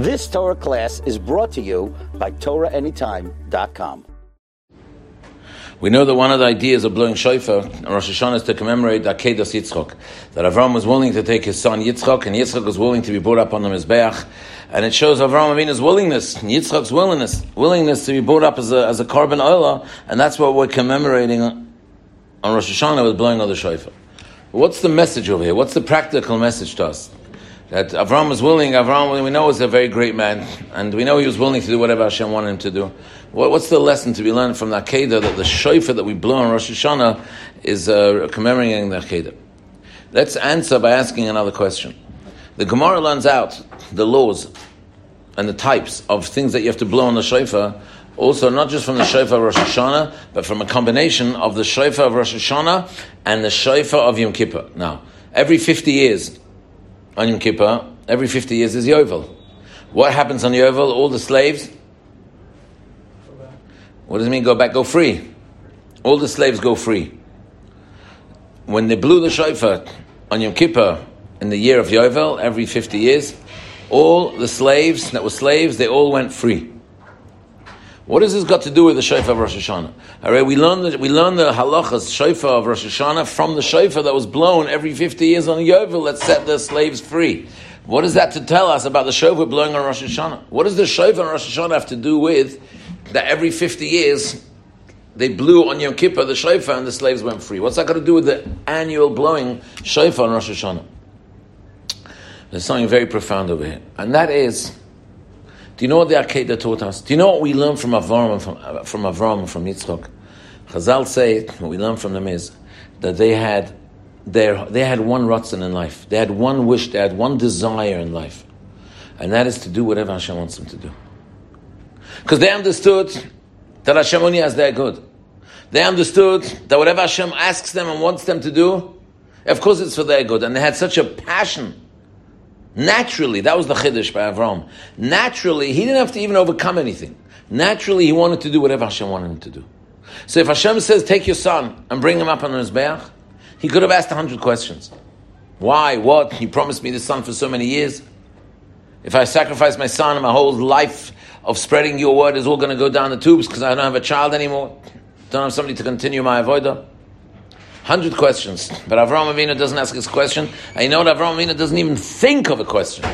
This Torah class is brought to you by TorahAnytime.com. We know that one of the ideas of blowing shofar on Rosh Hashanah is to commemorate Akedas Yitzchok. That Avram was willing to take his son Yitzchok, and Yitzchok was willing to be brought up on the Mizbeach. And it shows Avram Avinu's willingness, Yitzchok's willingness, willingness to be brought up as a, as a Korban Oilah, and that's what we're commemorating on Rosh Hashanah with blowing of the shofar. What's the message over here? What's the practical message to us? That Avram was willing, Avram, we know, was a very great man, and we know he was willing to do whatever Hashem wanted him to do. What, what's the lesson to be learned from the Akedah that the shofar that we blow on Rosh Hashanah is uh, commemorating the Akedah? Let's answer by asking another question. The Gemara learns out the laws and the types of things that you have to blow on the shofar, also not just from the shofar of Rosh Hashanah, but from a combination of the shofar of Rosh Hashanah and the shofar of Yom Kippur. Now, every 50 years on Yom Kippur, every 50 years is Yovel. What happens on Yovel? All the slaves what does it mean go back? Go free. All the slaves go free. When they blew the shofar on Yom Kippur in the year of Yovel, every 50 years, all the slaves that were slaves, they all went free. What has this got to do with the shofar of Rosh Hashanah? All right, we learn the, we learn the halachas shofar of Rosh Hashanah from the shofar that was blown every 50 years on Yovel that set the slaves free. What is that to tell us about the shofar blowing on Rosh Hashanah? What does the shofar on Rosh Hashanah have to do with that every 50 years they blew on Yom Kippur the shofar and the slaves went free. What's that got to do with the annual blowing shofar on Rosh Hashanah? There's something very profound over here, and that is. Do you know what the Akedah taught us? Do you know what we learned from Avram and from, uh, from Avram and from Yitzchok? Chazal say what we learned from them is that they had their, they had one ratzon in life. They had one wish. They had one desire in life, and that is to do whatever Hashem wants them to do. Because they understood that Hashem only has their good. They understood that whatever Hashem asks them and wants them to do, of course it's for their good. And they had such a passion. Naturally, that was the Chiddush by Avram. Naturally, he didn't have to even overcome anything. Naturally, he wanted to do whatever Hashem wanted him to do. So if Hashem says, take your son and bring him up on his Mizbeach, he could have asked a hundred questions. Why? What? You promised me this son for so many years. If I sacrifice my son and my whole life of spreading your word is all going to go down the tubes because I don't have a child anymore. Don't have somebody to continue my avodah. Hundred questions, but Avram Avinu doesn't ask his question. I know what? Avram Avinu doesn't even think of a question.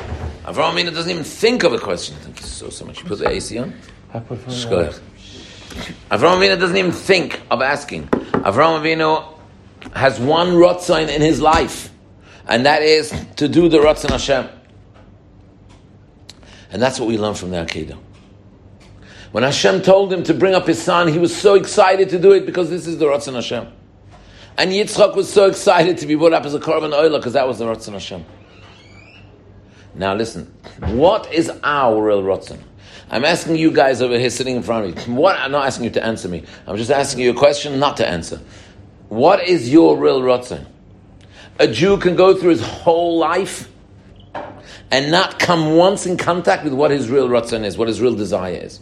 Avram Avinu doesn't even think of a question. Thank you so so much. You put the AC on. Avram Avinu doesn't even think of asking. Avram Avinu has one rotzon in his life, and that is to do the rotzon Hashem. And that's what we learn from the Akedah. When Hashem told him to bring up his son, he was so excited to do it because this is the Ratzon Hashem. And Yitzchak was so excited to be brought up as a Korban Oilah because that was the Ratzon Hashem. Now listen, what is our real Ratzon? I'm asking you guys over here sitting in front of me. What? I'm not asking you to answer me. I'm just asking you a question, not to answer. What is your real Ratzon? A Jew can go through his whole life and not come once in contact with what his real Ratzon is, what his real desire is.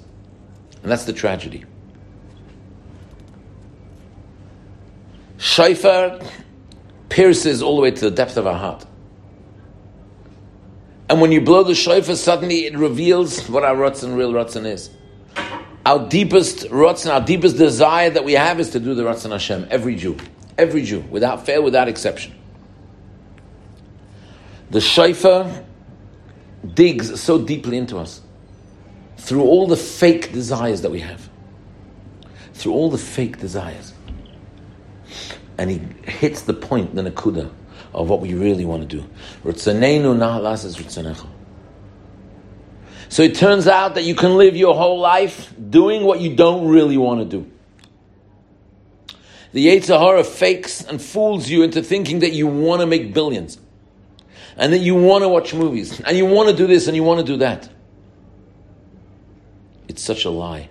And that's the tragedy. Shofar pierces all the way to the depth of our heart. And when you blow the shofar, suddenly it reveals what our Ratzon, real Ratzon is. Our deepest Ratzon, our deepest desire that we have is to do the Ratzon Hashem, every Jew. Every Jew, without fail, without exception. The shofar digs so deeply into us through all the fake desires that we have, through all the fake desires. And he hits the point, the nakuda, of what we really want to do. So it turns out that you can live your whole life doing what you don't really want to do. The Yetzer Hara fakes and fools you into thinking that you want to make billions and that you want to watch movies and you want to do this and you want to do that. It's such a lie.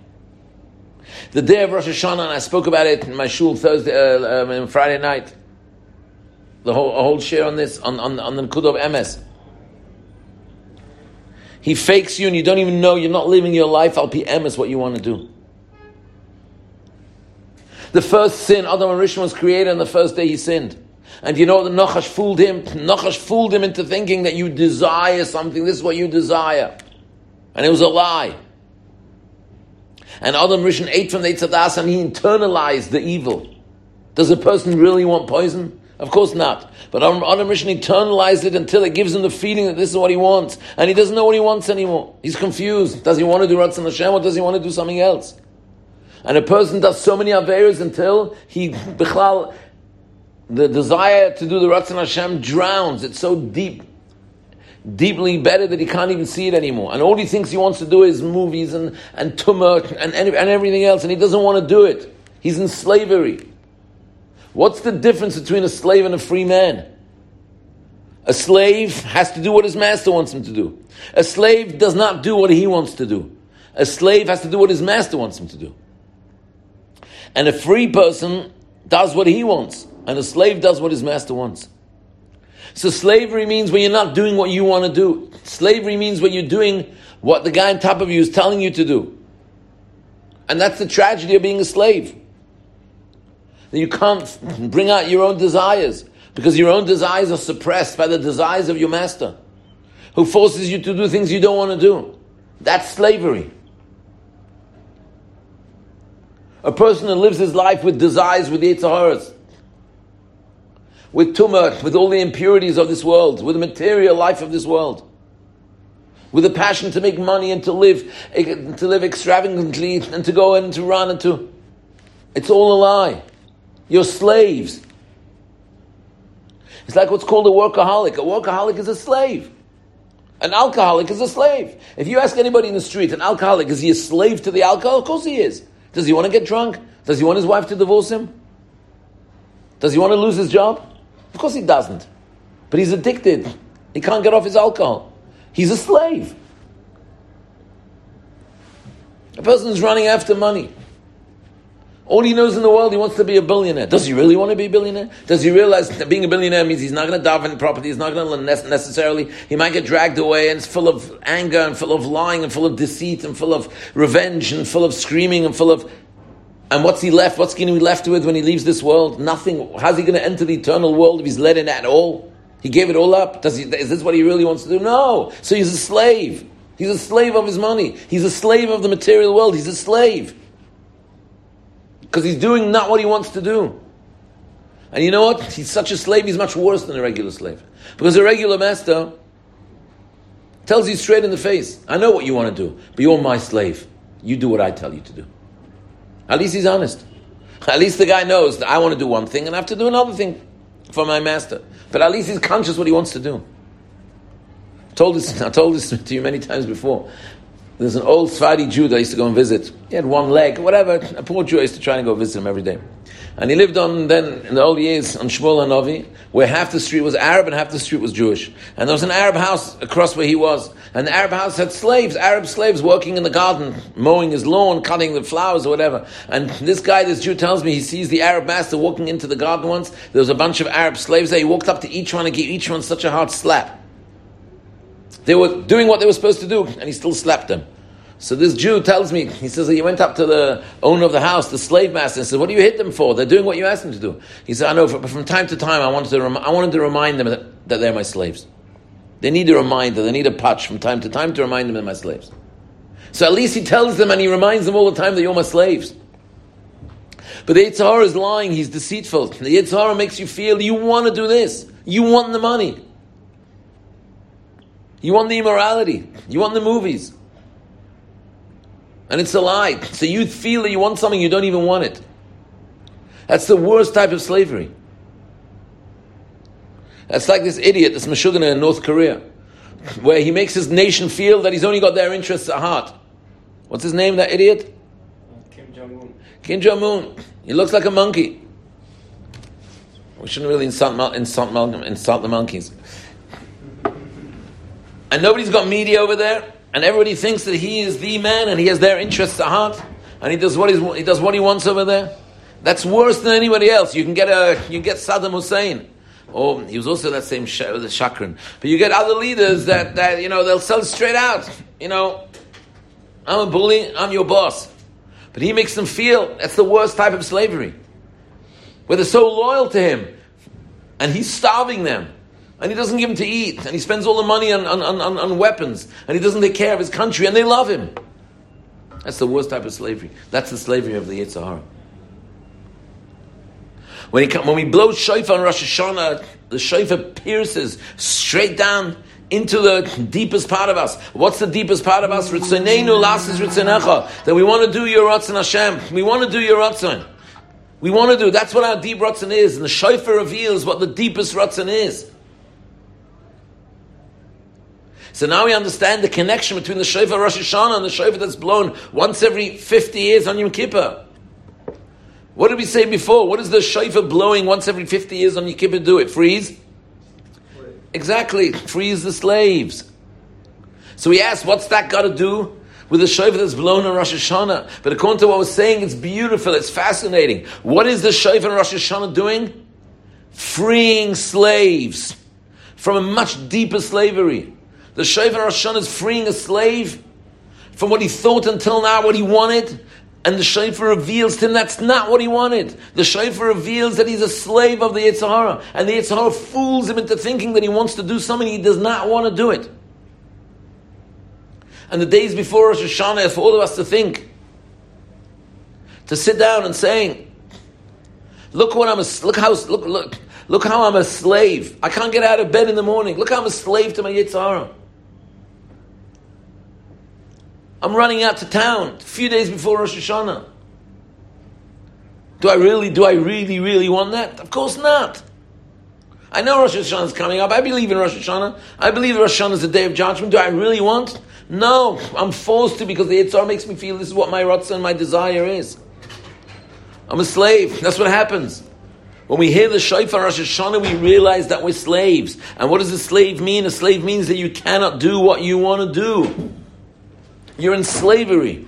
The day of Rosh Hashanah, and I spoke about it in my shul Thursday, uh, um, Friday night. The whole, whole share on this, on, on, on the Kud of MS. He fakes you and you don't even know you're not living your life. B'emes what you want to do. The first sin, Adam HaRishon was created on the first day he sinned. And you know what the Nachash fooled him? Nachash fooled him into thinking that you desire something. This is what you desire. And it was a lie. And Adam Rishon ate from the Eitz Hadaas and he internalized the evil. Does a person really want poison? Of course not. But Adam Rishon internalized it until it gives him the feeling that this is what he wants. And he doesn't know what he wants anymore. He's confused. Does he want to do Ratzon Hashem or does he want to do something else? And a person does so many Averas until he, Bichlal, the desire to do the Ratzon Hashem drowns. It's so deep, deeply embedded that he can't even see it anymore. And all he thinks he wants to do is movies and, and tumah and, and, and everything else, and he doesn't want to do it. He's in slavery. What's the difference between a slave and a free man? A slave has to do what his master wants him to do. A slave does not do what he wants to do. A slave has to do what his master wants him to do. And a free person does what he wants, and a slave does what his master wants. So slavery means when you're not doing what you want to do. Slavery means when you're doing what the guy on top of you is telling you to do. And that's the tragedy of being a slave that you can't bring out your own desires because your own desires are suppressed by the desires of your master, who forces you to do things you don't want to do. That's slavery. A person that lives his life with desires, with Yitzharas, with tumah, with all the impurities of this world, with the material life of this world, with a passion to make money and to live, to live extravagantly and to go and to run and to. It's all a lie. You're slaves. It's like what's called a workaholic. A workaholic is a slave. An alcoholic is a slave. If you ask anybody in the street, an alcoholic, is he a slave to the alcohol? Of course he is. Does he want to get drunk? Does he want his wife to divorce him? Does he want to lose his job? Of course he doesn't. But he's addicted. He can't get off his alcohol. He's a slave. A person is running after money. All he knows in the world, he wants to be a billionaire. Does he really want to be a billionaire? Does he realize that being a billionaire means he's not going to daven property, he's not going to necessarily, he might get dragged away and it's full of anger and full of lying and full of deceit and full of revenge and full of screaming and full of. And what's he left? What's going to be left with when he leaves this world? Nothing. How's he going to enter the eternal world if he's let in at all? He gave it all up. Does he, is this what he really wants to do? No. So he's a slave. He's a slave of his money. He's a slave of the material world. He's a slave because he's doing not what he wants to do. And you know what? He's such a slave, he's much worse than a regular slave. Because a regular master tells you straight in the face, I know what you want to do, but you're my slave. You do what I tell you to do. At least he's honest. At least the guy knows that I want to do one thing and I have to do another thing for my master. But at least he's conscious what he wants to do. I told this, I told this to you many times before. There's an old Sephardi Jew that I used to go and visit. He had one leg, whatever. A poor Jew, I used to try and go visit him every day. And he lived on then in the old years on Shmuel Hanavi, where half the street was Arab and half the street was Jewish. And there was an Arab house across where he was. And the Arab house had slaves, Arab slaves working in the garden, mowing his lawn, cutting the flowers or whatever. And this guy, this Jew tells me he sees the Arab master walking into the garden once. There was a bunch of Arab slaves there. He walked up to each one and gave each one such a hard slap. They were doing what they were supposed to do, and he still slapped them. So this Jew tells me, he says he went up to the owner of the house, the slave master, and said, "What do you hit them for? They're doing what you asked them to do." He said, "I know, but from time to time, I wanted to, rem- I wanted to remind them that, that they're my slaves. They need a reminder. They need a patch from time to time to remind them they're my slaves. So at least he tells them and he reminds them all the time that you're my slaves." But the Yitzhar is lying. He's deceitful. The Yitzhar makes you feel you want to do this. You want the money. You want the immorality. You want the movies. And it's a lie. So you feel that you want something, you don't even want it. That's the worst type of slavery. That's like this idiot, this Meshuggah in North Korea, where he makes his nation feel that he's only got their interests at heart. What's his name, that idiot? Kim Jong Un. Kim Jong Un. He looks like a monkey. We shouldn't really insult, insult, insult the monkeys. And nobody's got media over there, and everybody thinks that he is the man and he has their interests at heart, and he does what he does what he wants over there. That's worse than anybody else. You can get a you get Saddam Hussein. Or he was also that same the Shakran. But you get other leaders that, that you know they'll sell straight out. You know, I'm a bully, I'm your boss. But he makes them feel that's the worst type of slavery. Where they're so loyal to him. And he's starving them. And he doesn't give him to eat, and he spends all the money on, on, on, on weapons, and he doesn't take care of his country, and they love him. That's the worst type of slavery. That's the slavery of the Yitzhahara. When, he come, when we blow shofar on Rosh Hashanah, the shofar pierces straight down into the deepest part of us. What's the deepest part of us? That we want to do your Ratzon Hashem. We want to do your Ratzon. We want to do. That's what our deep Ratzon is. And the shofar reveals what the deepest Ratzon is. So now we understand the connection between the shofar Rosh Hashanah and the shofar that's blown once every 50 years on Yom Kippur. What did we say before? What does the shofar blowing once every 50 years on Yom Kippur do? It frees? Exactly, frees the slaves. So we asked, what's that got to do with the shofar that's blown on Rosh Hashanah? But according to what I was saying, it's beautiful, it's fascinating. What is the shofar on Rosh Hashanah doing? Freeing slaves from a much deeper slavery. The shofar Hashanah is freeing a slave from what he thought until now, what he wanted, and the shofar reveals to him that's not what he wanted. The shofar reveals that he's a slave of the Yitzhahara, and the Yitzhahara fools him into thinking that he wants to do something he does not want to do it. And the days before Rosh Hashanah, for all of us to think, to sit down and saying, "Look what I'm a look how look look look how I'm a slave. I can't get out of bed in the morning. Look how I'm a slave to my Yitzhahara." I'm running out to town a few days before Rosh Hashanah. Do I really, do I really, really want that? Of course not. I know Rosh Hashanah is coming up. I believe in Rosh Hashanah. I believe Rosh Hashanah is the day of judgment. Do I really want? No, I'm forced to because the Yitzhar makes me feel this is what my ratzah and my desire is. I'm a slave. That's what happens. When we hear the shofar Rosh Hashanah, we realize that we're slaves. And what does a slave mean? A slave means that you cannot do what you want to do. You're in slavery.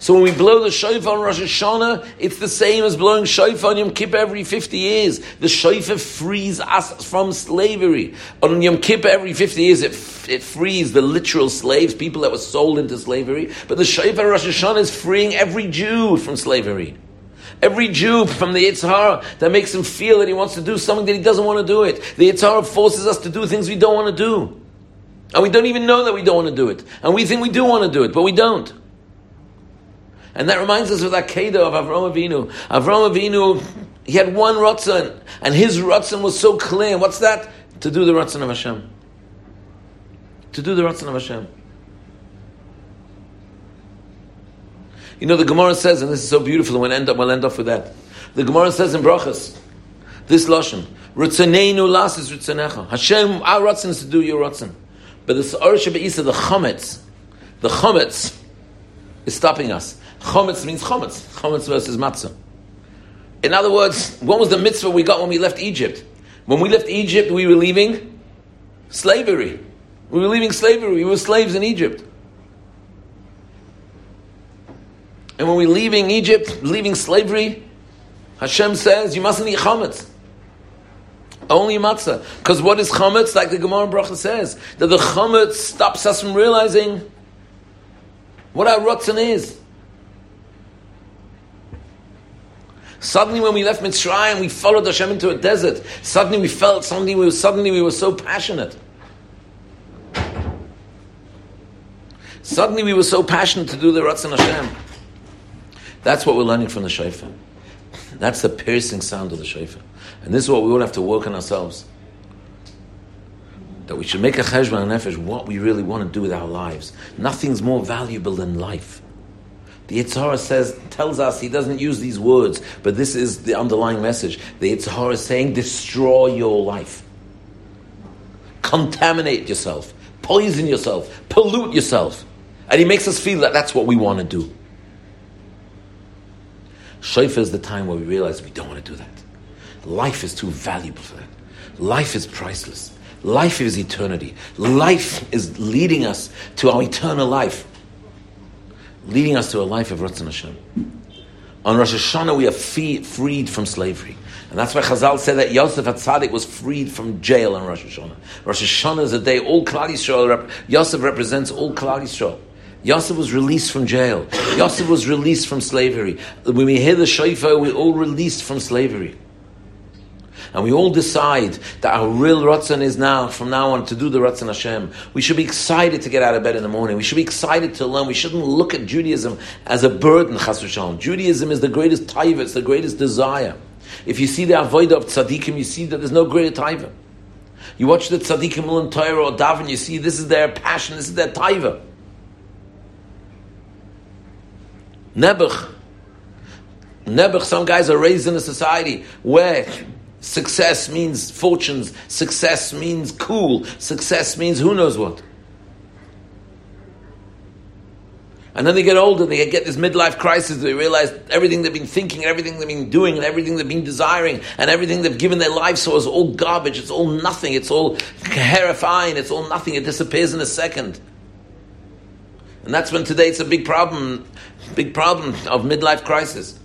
So when we blow the shofar on Rosh Hashanah, it's the same as blowing shofar on Yom Kippur every 50 years. The shofar frees us from slavery. On Yom Kippur every 50 years, it, it frees the literal slaves, people that were sold into slavery. But the shofar Rosh Hashanah is freeing every Jew from slavery. Every Jew from the Yitzhar that makes him feel that he wants to do something that he doesn't want to do it. The Yitzhar forces us to do things we don't want to do. And we don't even know that we don't want to do it. And we think we do want to do it, but we don't. And that reminds us of that Kedah of Avram Avinu. Avram Avinu, he had one Ratzon, and his Ratzon was so clear. What's that? To do the Ratzon of Hashem. To do the Ratzon of Hashem. You know, the Gemara says, and this is so beautiful, we'll end up, we'll end up with that. The Gemara says in Brachas, this Lashon, Retzoneinu la'asos. Hashem, our Ratzon is to do your Ratzon. But the Sa'ar Isa, the Chometz, the Chometz is stopping us. Chometz means Chometz. Chometz versus Matzah. In other words, what was the mitzvah we got when we left Egypt? When we left Egypt, we were leaving slavery. We were leaving slavery. We were slaves in Egypt. And when we're leaving Egypt, leaving slavery, Hashem says, you mustn't eat chametz. Only matzah. Because what is chametz? Like the Gemara Bracha says, that the chametz stops us from realizing what our rotzen is. Suddenly, when we left Mitzrayim, and we followed Hashem into a desert. Suddenly, we felt suddenly we were, suddenly we were so passionate. Suddenly, we were so passionate to do the Ratzon Hashem. That's what we're learning from the shofar. That's the piercing sound of the shofar. And this is what we all have to work on ourselves. That we should make a cheshbon hanefesh what we really want to do with our lives. Nothing's more valuable than life. The Yitzhara says, tells us, he doesn't use these words, but this is the underlying message. The Yitzhara is saying, destroy your life. Contaminate yourself. Poison yourself. Pollute yourself. And he makes us feel that that's what we want to do. Shofar is the time where we realize we don't want to do that. Life is too valuable for that. Life is priceless. Life is eternity. Life is leading us to our eternal life, leading us to a life of Ratzon Hashem. On Rosh Hashanah, we are freed from slavery. And that's why Chazal said that Yosef HaTzadik was freed from jail on Rosh Hashanah. Rosh Hashanah is a day all Klal Yisrael, Yosef represents all Klal Yisrael. Yosef was released from jail. Yosef was released from slavery. When we hear the shofar, we're all released from slavery. And we all decide that our real Ratzon is now, from now on, to do the Ratzon Hashem, we should be excited to get out of bed in the morning. We should be excited to learn. We shouldn't look at Judaism as a burden, Chas v'shalom. Judaism is the greatest taiva, it's the greatest desire. If you see the avodah of tzaddikim, you see that there's no greater taiva. You watch the tzaddikim in Torah or daven, you see this is their passion, this is their taiva. Nebuch, Nebuch, some guys are raised in a society where success means fortunes, success means cool, success means who knows what. And then they get older, they get this midlife crisis, they realize everything they've been thinking, everything they've been doing, and everything they've been desiring, and everything they've given their lives for is all garbage, it's all nothing, it's all terrifying, it's all nothing, it disappears in a second. And that's when today it's a big problem, big problem of midlife crisis.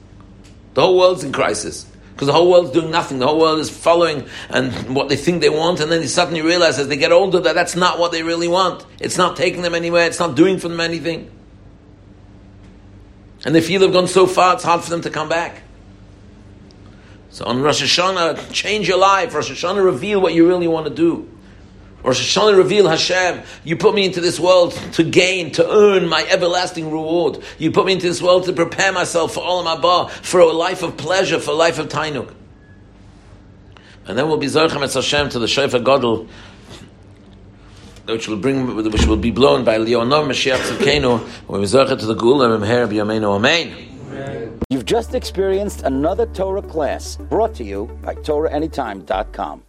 The whole world's in crisis. Because the whole world is doing nothing. The whole world is following and what they think they want, and then they suddenly realize as they get older that that's not what they really want. It's not taking them anywhere. It's not doing for them anything. And they feel they've gone so far, it's hard for them to come back. So on Rosh Hashanah, change your life. Rosh Hashanah, reveal what you really want to do. Rosh Hashanah reveal Hashem, you put me into this world to gain, to earn my everlasting reward. You put me into this world to prepare myself for Olam Haba, for a life of pleasure, for a life of Tainuk. And then we'll be Zarchem et Hashem to the Shofar Gadol, which will bring, which will be blown by Leonor Mashiach Tzidkenu, when we Zarchem to the Geulah Bimheirah B'Yameinu Amen. You've just experienced another Torah class brought to you by TorahAnytime.com.